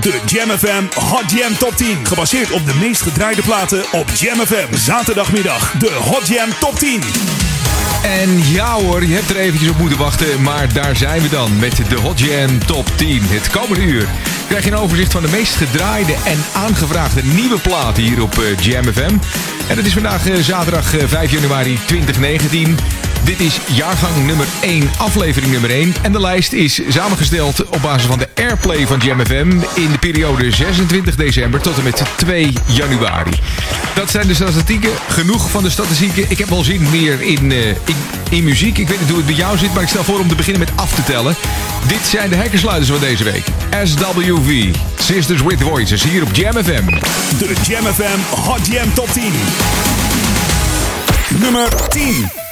De Jam FM Hot Jam Top 10. Gebaseerd op de meest gedraaide platen op Jam FM. Zaterdagmiddag de Hot Jam Top 10. En ja hoor, je hebt er eventjes op moeten wachten, maar daar zijn we dan met de Hot Jam Top 10. Het komende uur krijg je een overzicht van de meest gedraaide en aangevraagde nieuwe platen hier op eh, Jam FM. En het is vandaag eh, zaterdag eh, 5 januari 2019. Dit is jaargang nummer 1, aflevering nummer 1. En de lijst is samengesteld op basis van de airplay van Jam FM in de periode 26 december tot en met 2 januari. Dat zijn de statistieken. Genoeg van de statistieken. Ik heb wel zin meer in, eh, in, in muziek. Ik weet niet hoe het bij jou zit, maar ik stel voor om te beginnen met af te tellen. Dit zijn de hekkersluiters van deze week. SWV, Sisters with Voices, hier op Jam FM. De Jam FM Hot Jam Top 10. Nummer 10.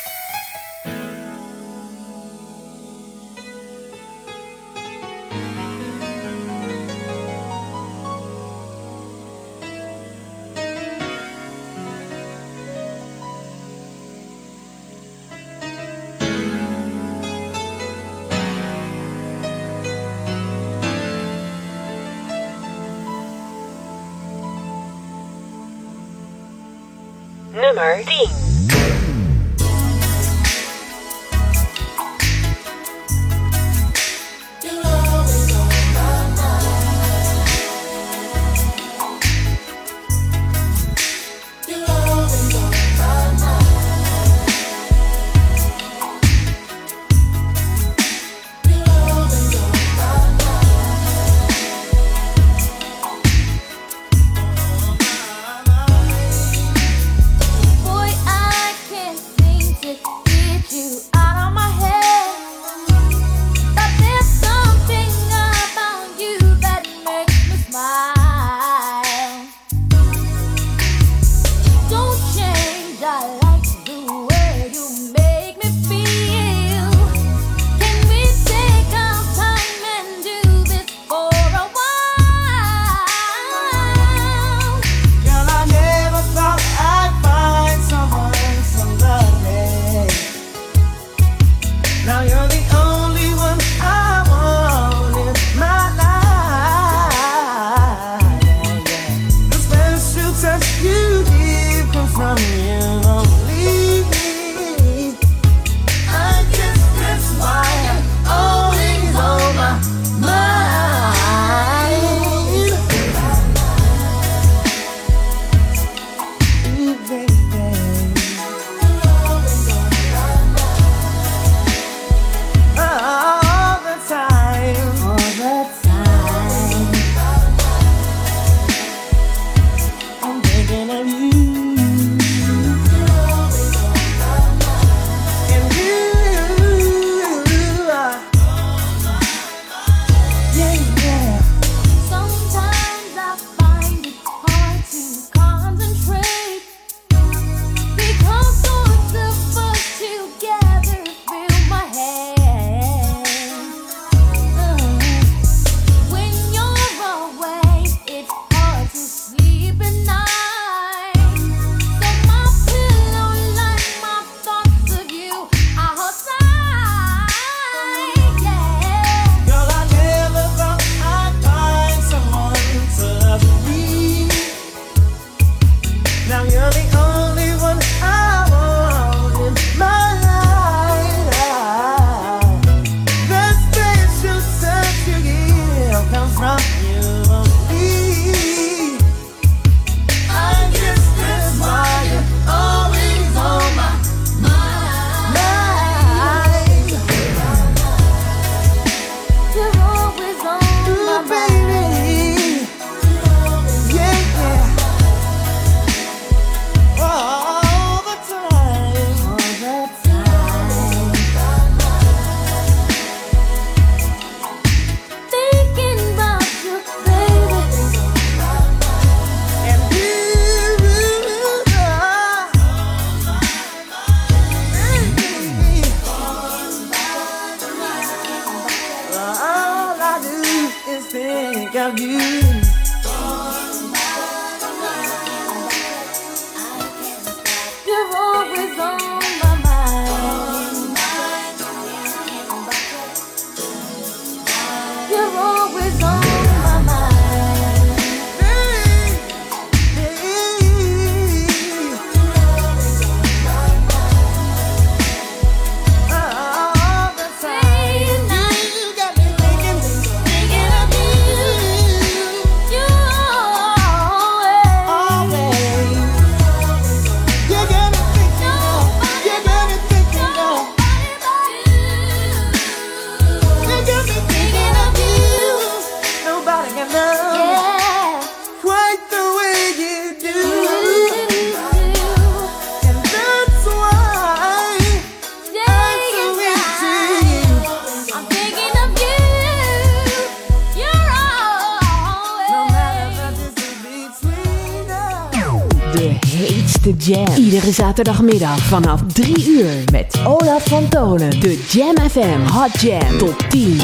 Iedere zaterdagmiddag vanaf 3 uur met Olaf van Tonen. De Jam FM Hot Jam Top 10.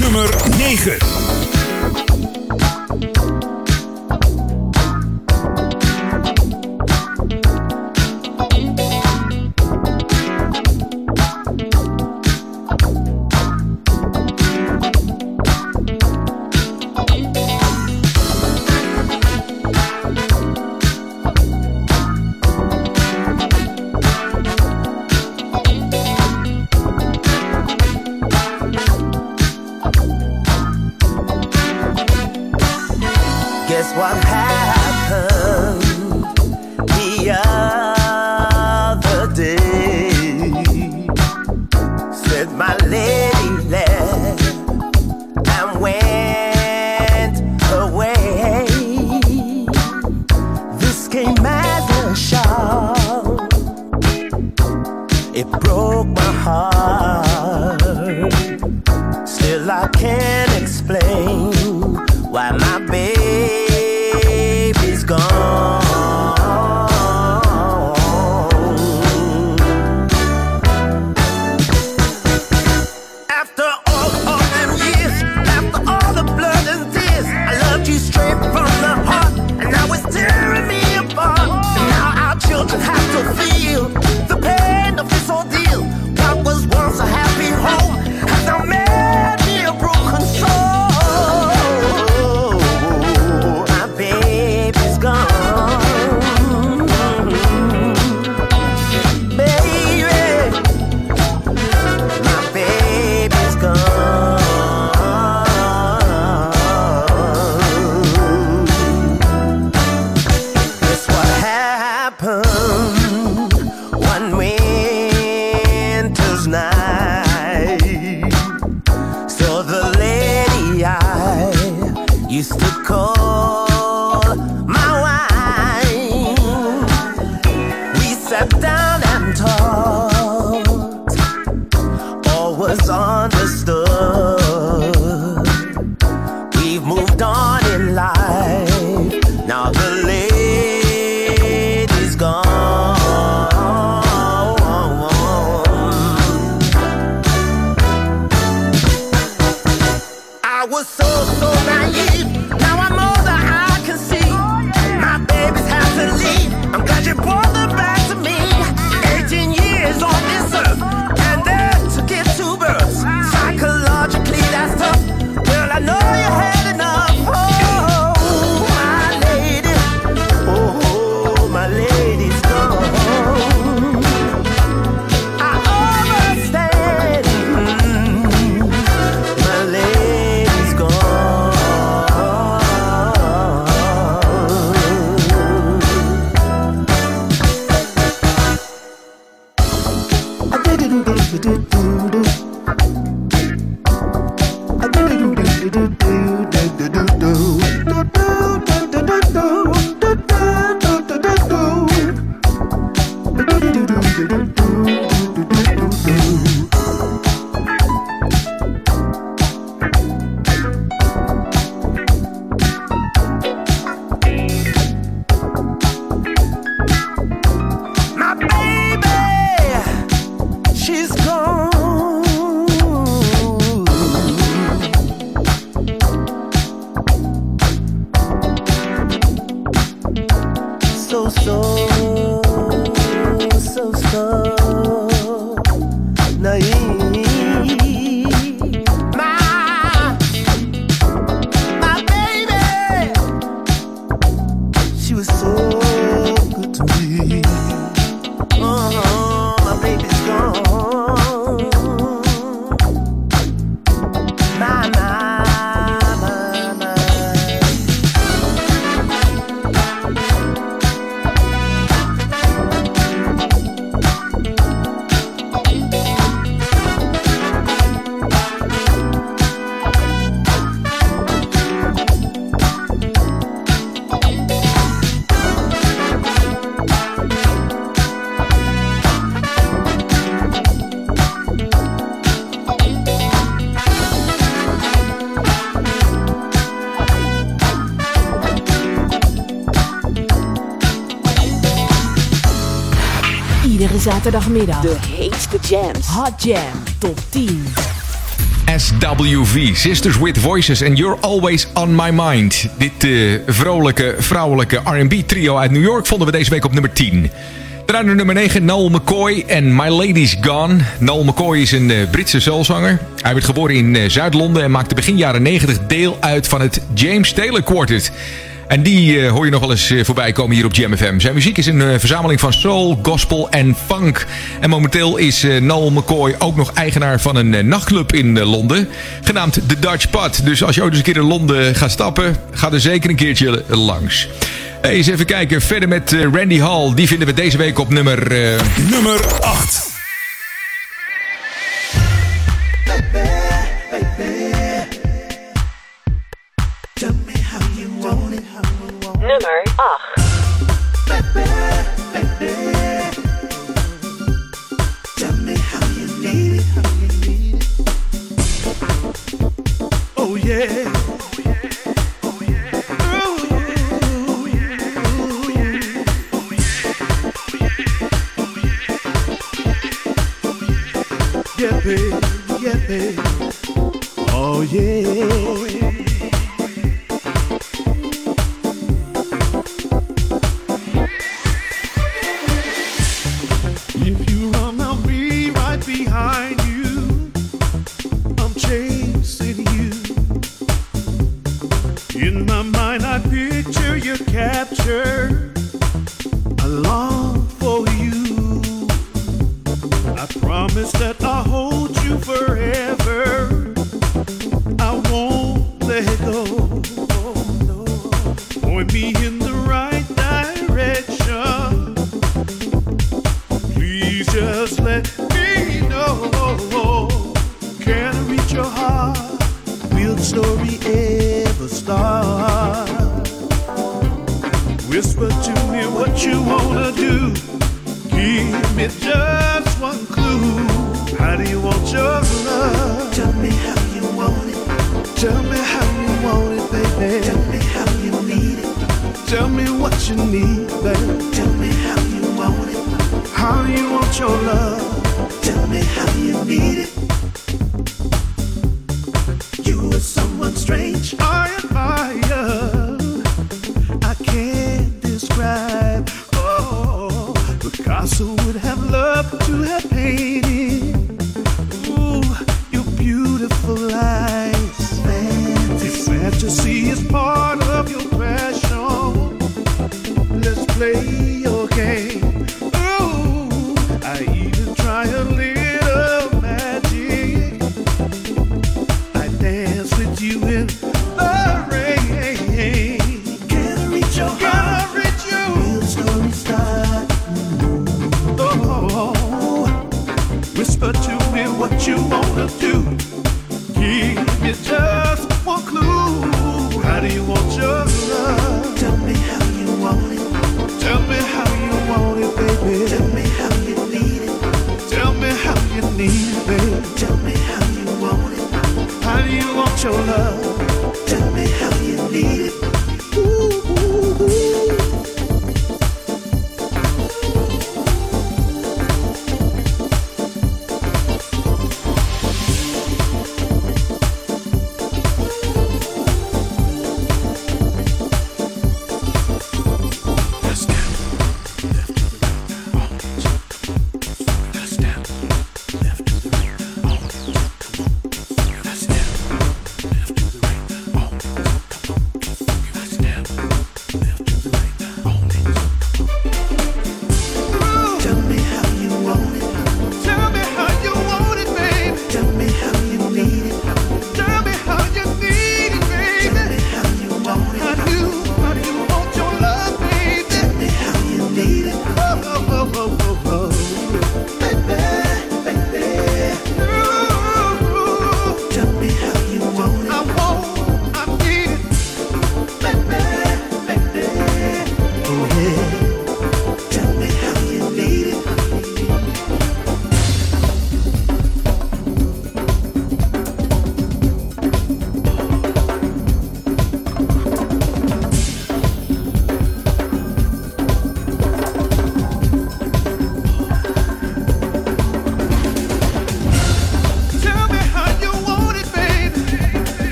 Nummer 9. do do do zaterdagmiddag. De heetste jams. Hot Jam Top 10. SWV, Sisters with Voices and You're Always on My Mind. Dit eh, vrolijke, vrouwelijke R&B trio uit New York vonden we deze week op nummer 10. Daarna nummer 9, Noel McCoy en My Lady's Gone. Noel McCoy is een eh, Britse soulzanger. Hij werd geboren in eh, Zuid-Londen en maakte begin jaren 90 deel uit van het James Taylor Quartet. En die eh, hoor je nog wel eens eh, voorbij komen hier op Jam FM. Zijn muziek is een eh, verzameling van soul, gospel en funk. En momenteel is Noel McCoy ook nog eigenaar van een nachtclub in Londen. Genaamd The Dutch Pad. Dus als je ooit eens een keer in Londen gaat stappen, ga er zeker een keertje langs. Eens even kijken. Verder met Randy Hall. Die vinden we deze week op nummer... Nummer 8. Let go. You need, baby. Tell me how you want it. How you want your love? Tell me how you need it.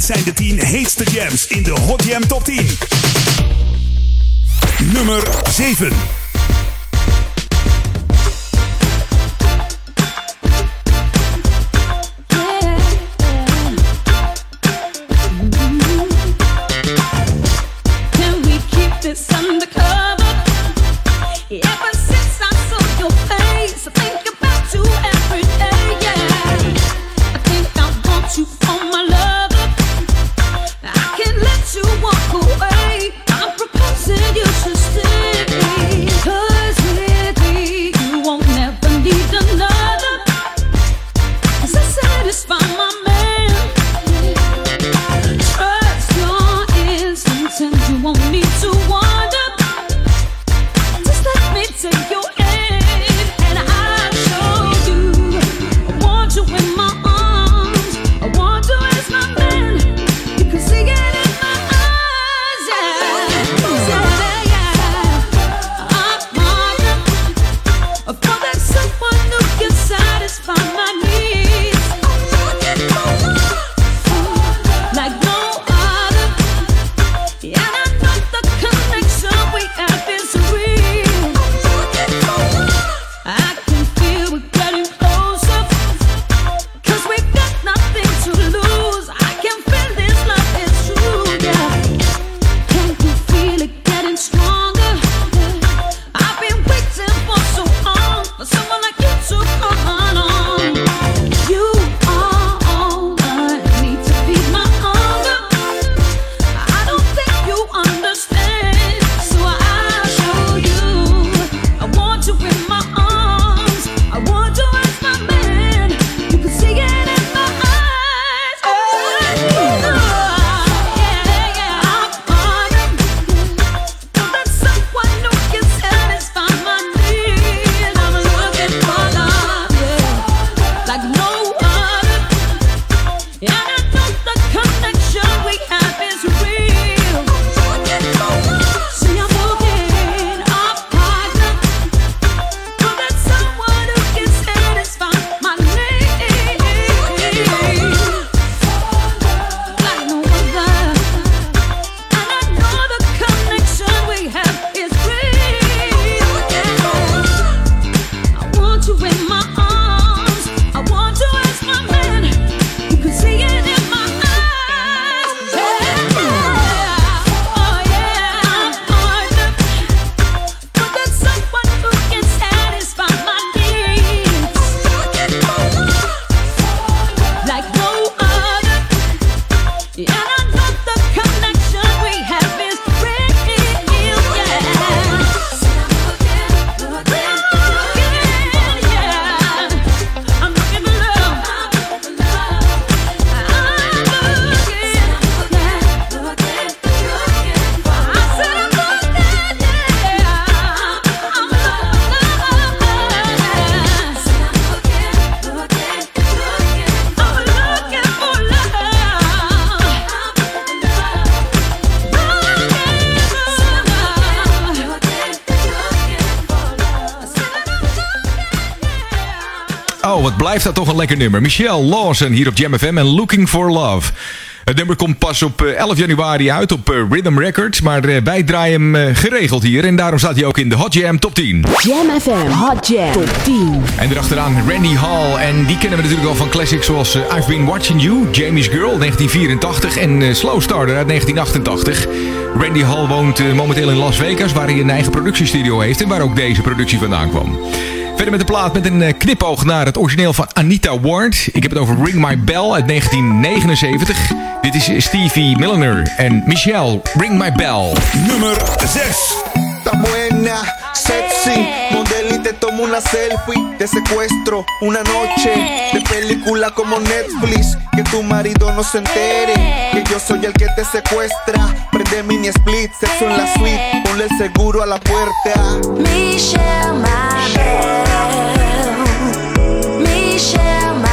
Dit zijn de 10 heetste jams in de Hot Jam Top 10. Nummer 7. Blijft dat toch een lekker nummer. Michelle Lawson hier op Jam FM en Looking for Love. Het nummer komt pas op eh, 11 januari uit op eh, Rhythm Records. Maar eh, wij draaien hem eh, geregeld hier. En daarom staat hij ook in de Hot Jam Top 10. Jam FM Hot Jam Top 10. En erachteraan Randy Hall. En die kennen we natuurlijk al van classics zoals eh, I've Been Watching You, Jamie's Girl 1984 en eh, Slow Starter uit 1988. Randy Hall woont eh, momenteel in Las Vegas, waar hij een eigen productiestudio heeft en waar ook deze productie vandaan kwam. Verder met de plaat met een eh, knipoog naar het origineel van Anita Ward. Ik heb het over Ring My Bell uit 1979. Dit is Stevie Milliner en Michelle Ring My Bell. Nummer 6. Está buena, sexy, te tomo una selfie. Te secuestro una noche de película como Netflix. Que tu marido no se entere que yo soy el que te secuestra. Prende mini split, sexo en la suite. Ponle el seguro a la puerta. Michelle. Michelle,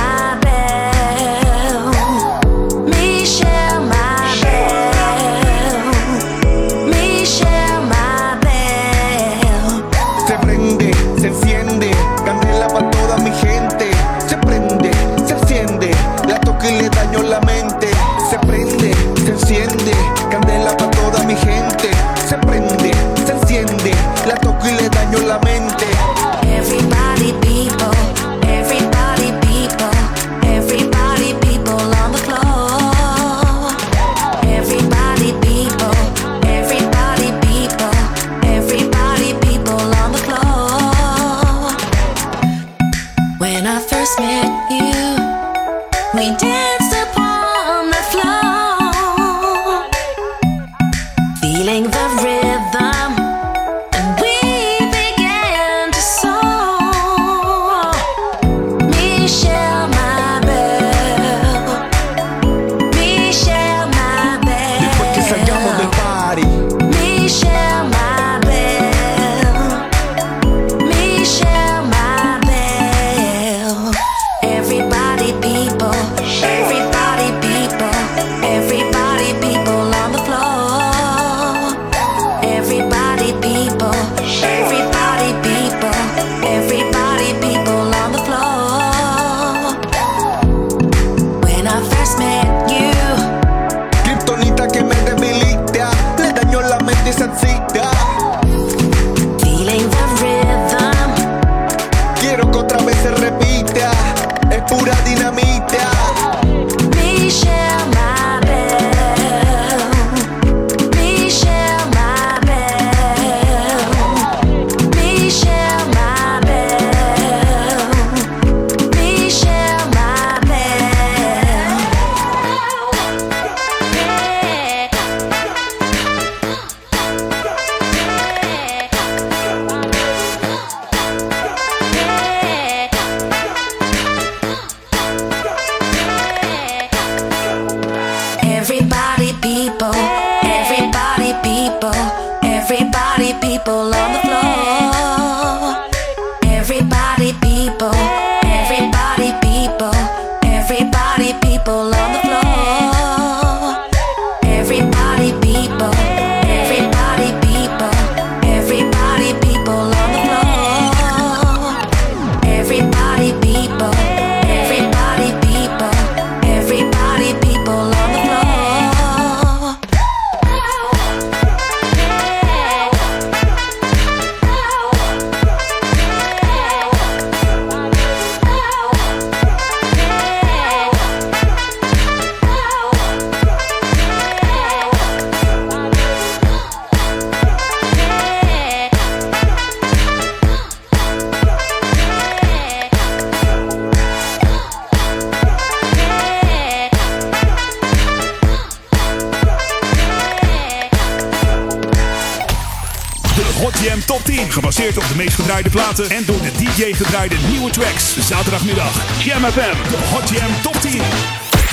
en door de DJ gedraaide nieuwe tracks. Zaterdagmiddag. Jam FM. Hot Jam Top 10.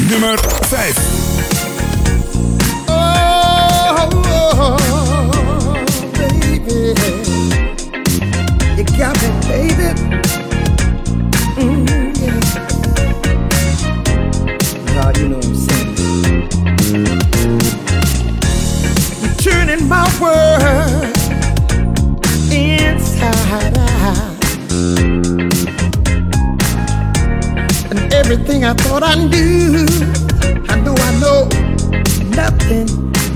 Nummer 5. Oh, oh, baby. You got baby. Mm, yeah. God, you know what I'm saying. You're turning my world inside I thought I knew, I know I know nothing,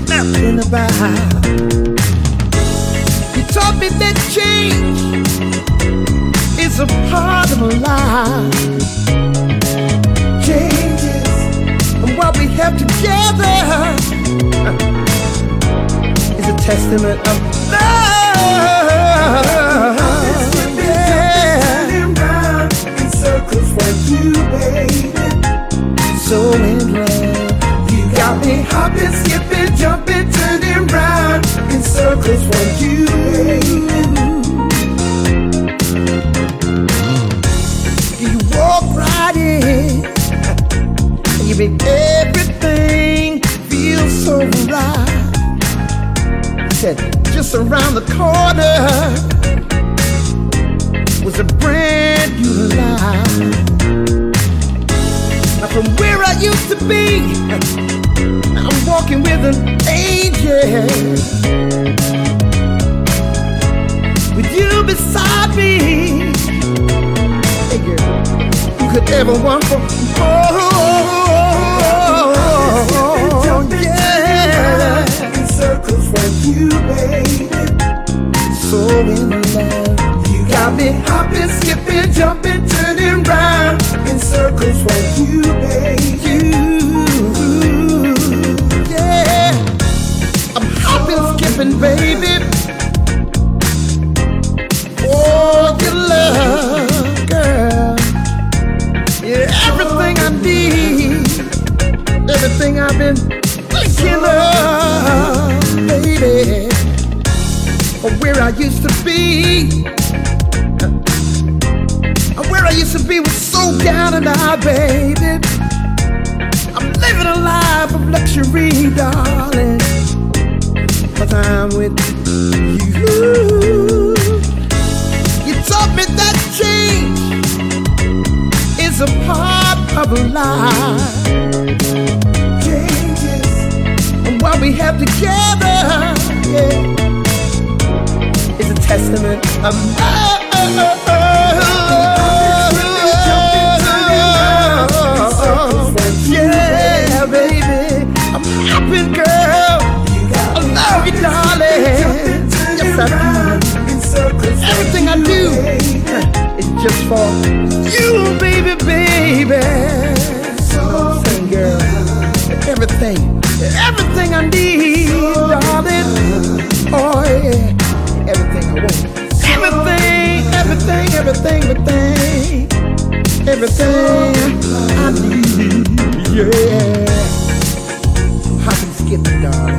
nothing about. You taught me that change is a part of life. Changes and what we have together is a testament of love. Yeah. circles for you, baby so in love. You got me hopping, skipping, jumping, turning round in circles for you. You walk right in, you make everything feel so right. Said just around the corner was a brand new life. From where I used to be, I'm walking with an angel. With you beside me, hey girl, who could ever want for Oh, yeah. Circles for you, baby. So in love. Got me hopping, skipping, jumping, turning round in circles for you, baby. You, yeah. I'm hopping, skipping, baby. For your love, girl. Yeah, everything I need, everything I've been thinking of, baby. Where I used to be. Be was so down and out, baby. I'm living a life of luxury, darling. Cause I'm with you. You taught me that change is a part of life. Changes and what we have together, yeah is a testament of love. You, darling. Yes, I do. Everything I do is just for you, baby, baby. Sing, girl. Everything, everything I need, darling. Oh yeah, everything I want. Everything, everything, everything, everything, everything I need. Yeah, hopping, skipping, darling,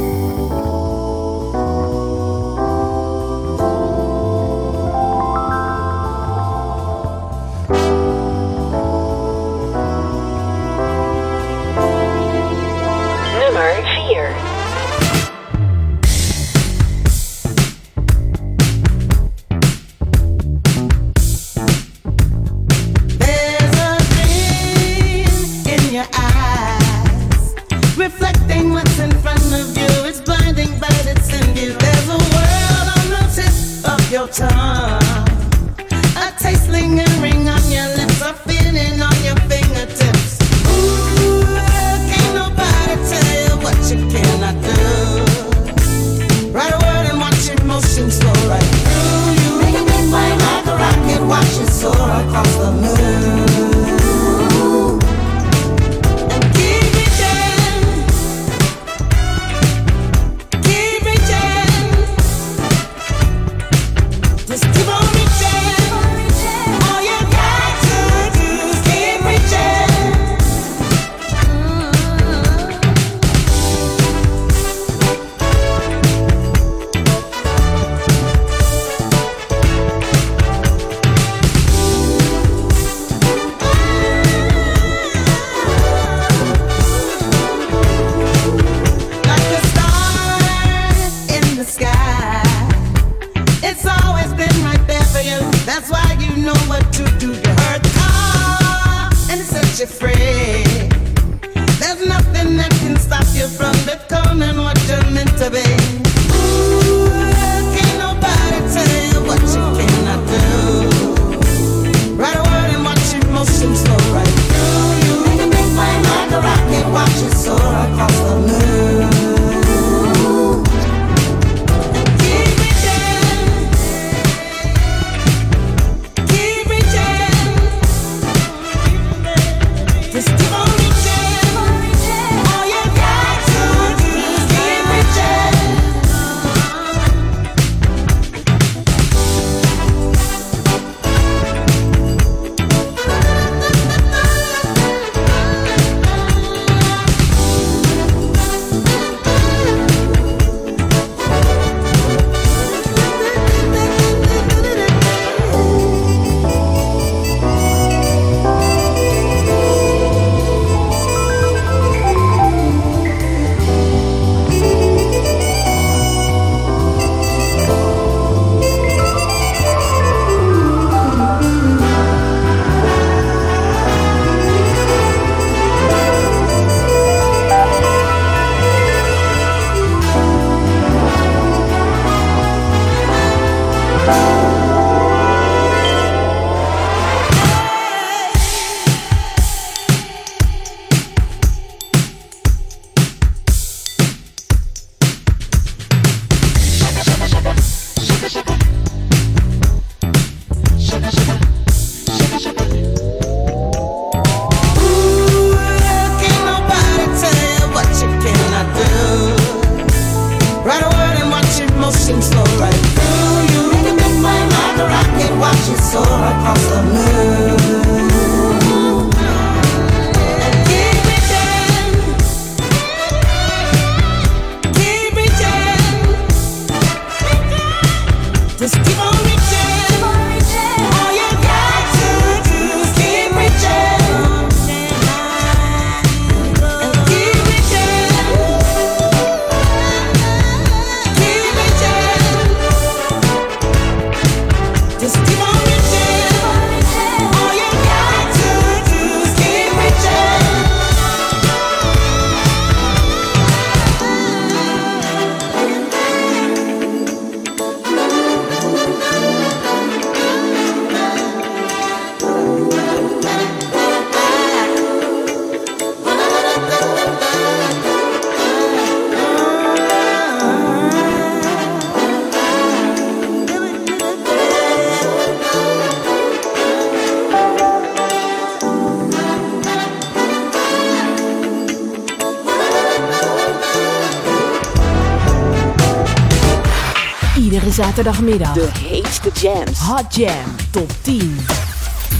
zaterdagmiddag. De heetste jams. Hot Jam Top 10.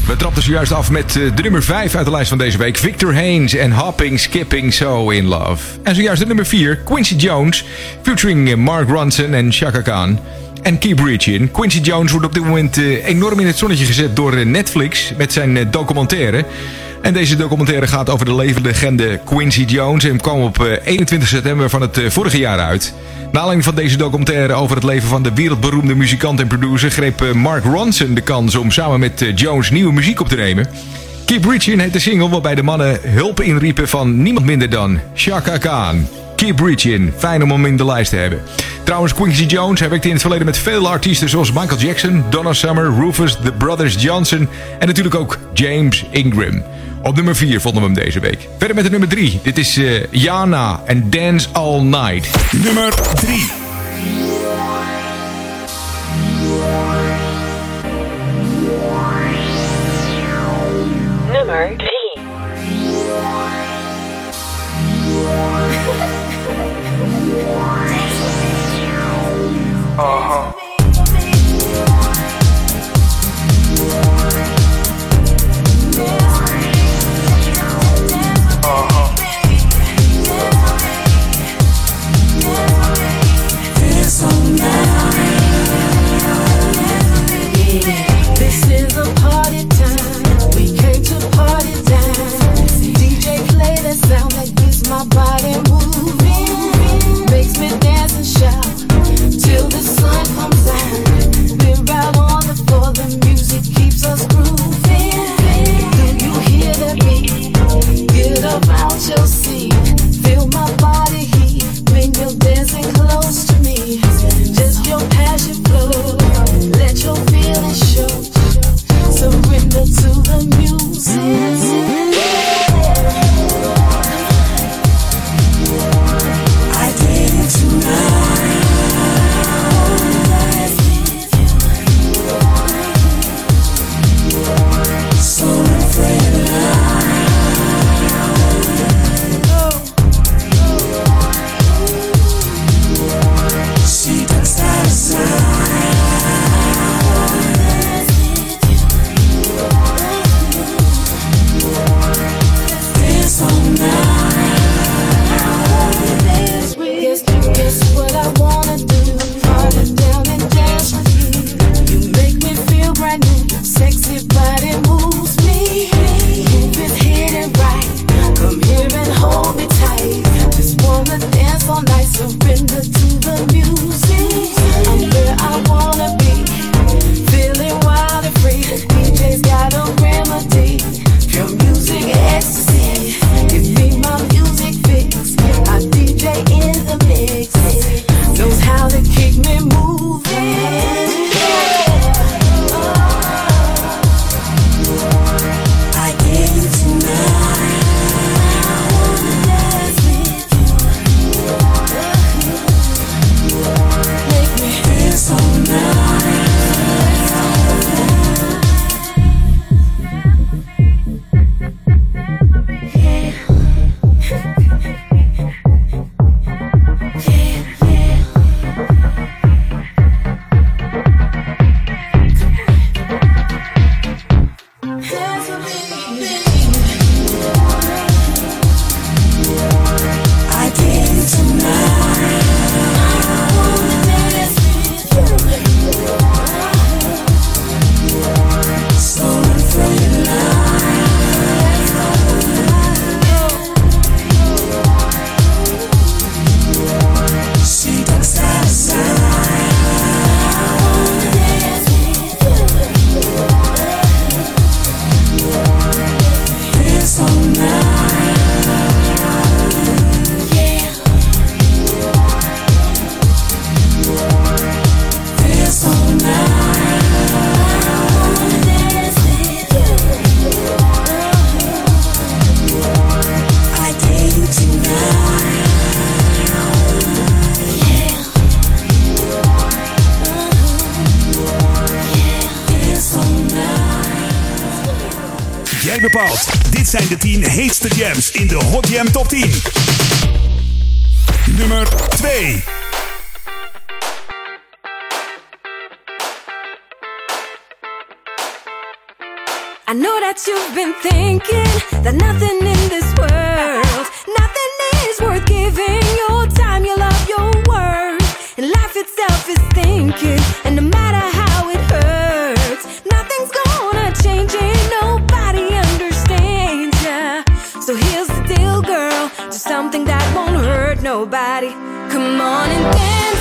We trapten zojuist af met eh, de nummer 5 uit de lijst van deze week. Victor Haynes en Hopping, Skipping, So in Love. En zojuist de nummer 4, Quincy Jones. Featuring eh, Mark Ronson en Chaka Khan. En Keep Reaching. Quincy Jones wordt op dit moment eh, enorm in het zonnetje gezet door Netflix met zijn documentaire. En deze documentaire gaat over de levenslegende Quincy Jones en kwam op eh, 21 september van het eh, vorige jaar uit. Na van deze documentaire over het leven van de wereldberoemde muzikant en producer greep eh, Mark Ronson de kans om samen met eh, Jones nieuwe muziek op te nemen. Keep Reaching heet de single waarbij de mannen hulp inriepen van niemand minder dan Chaka Khan. Keep Reaching, fijn om hem in de lijst te hebben. Trouwens, Quincy Jones hij werkte in het verleden met vele artiesten zoals Michael Jackson, Donna Summer, Rufus, The Brothers Johnson en natuurlijk ook James Ingram. Op nummer 4 vonden we hem deze week. Verder met de nummer 3. Dit is eh, Jana en Dance All Night. Nummer 3. Uh huh. zijn de 10 heetste jams in de Hot Jam Top 10. Nummer 2. I know that you've been thinking that nothing in this world, nothing is worth giving your time, your love, your word. And life itself is thinking. nobody. Come on and dance.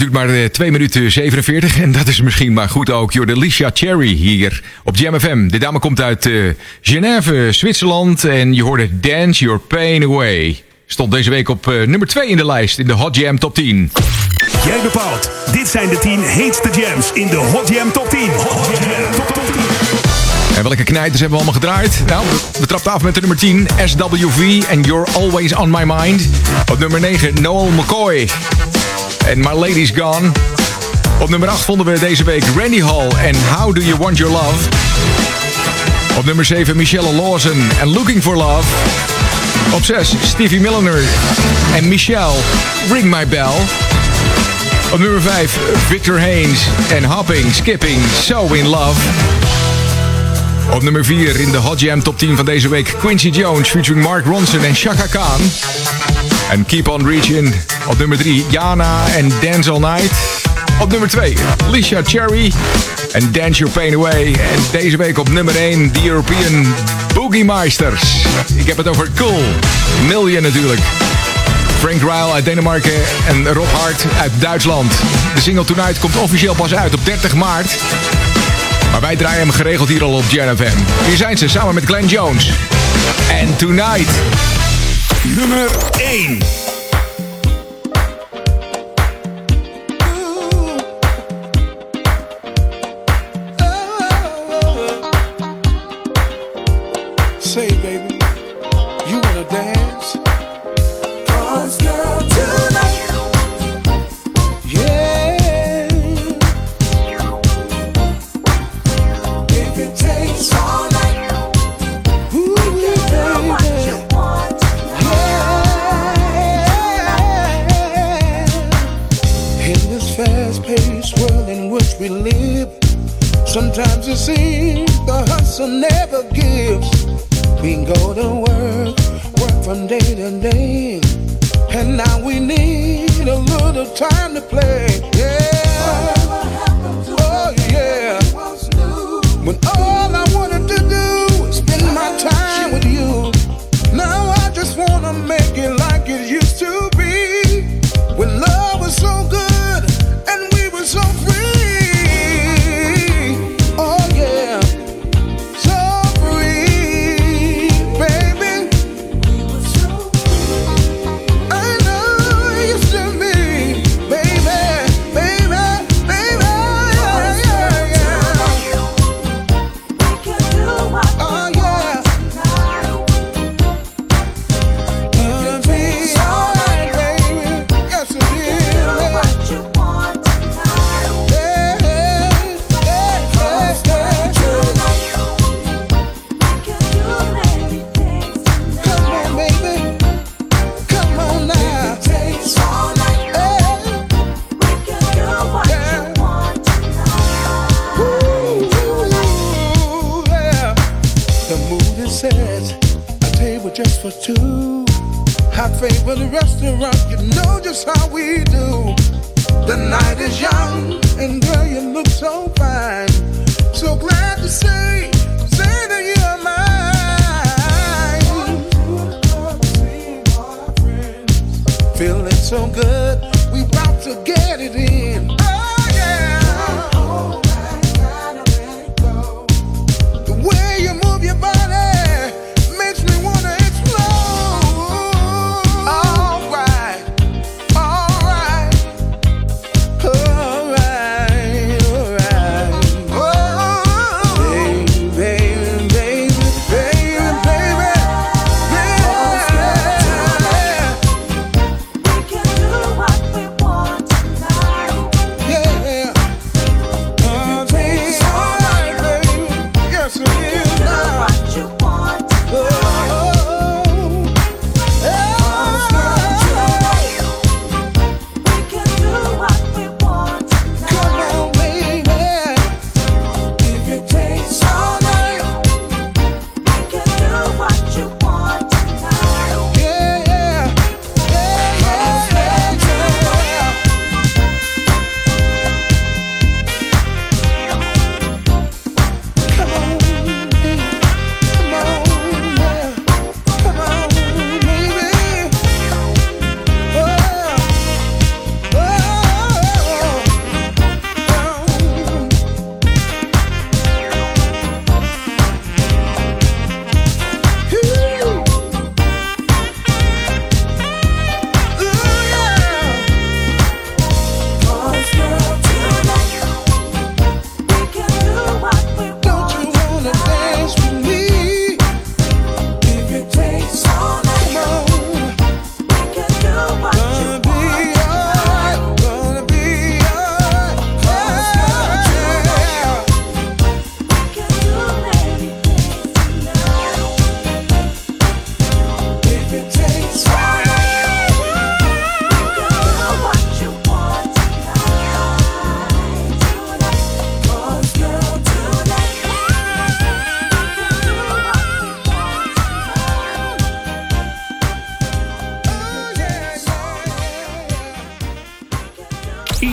duurt maar eh, 2 minuten 47. En dat is misschien maar goed ook. Joh, Cherry hier op JamFM. De dame komt uit eh, Genève, Zwitserland. En je hoorde Dance Your Pain Away. Stond deze week op eh, nummer 2 in de lijst in de Hot Jam Top 10. Jij bepaalt. Dit zijn de 10 heetste jams in de Hot Jam Top 10. Hot Jam Top 10. En welke knijters hebben we allemaal gedraaid? Nou, we trappen af met de nummer 10, SWV en You're Always On My Mind. Op nummer 9, Noel McCoy en My Lady's Gone. Op nummer 8 vonden we deze week Randy Hall en How Do You Want Your Love. Op nummer 7, Michelle Lawson en Looking For Love. Op 6, Stevie Milliner en Michelle, Ring My Bell. Op nummer 5, Victor Haynes en Hopping, Skipping, So In Love. Op nummer 4 in de Hot Jam Top 10 van deze week Quincy Jones featuring Mark Ronson en Shaka Khan. En Keep On Reaching. Op nummer 3 Jana en Dance All Night. Op nummer 2 Alicia Cherry en Dance Your Pain Away. En deze week op nummer 1 The European Boogie Meisters. Ik heb het over Cool. Million natuurlijk. Frank Ryle uit Denemarken en Rob Hart uit Duitsland. De single Tonight komt officieel pas uit op 30 maart. Maar wij draaien hem geregeld hier al op Jam FM. Hier zijn ze samen met Glenn Jones. En Tonight. Nummer 1. Time to play.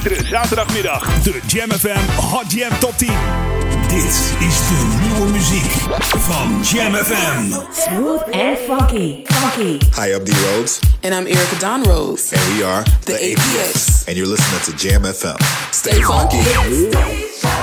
zaterdagmiddag zaterdagmiddag. De Jam FM Hot Jam Top 10. Dit is de nieuwe muziek van Jam FM. Smooth and funky. Funky. Hi, I'm D. Rhodes. And I'm Erica Don Rhodes. And we are the, APS. And you're listening to Jam FM. Stay funky. Stay funky.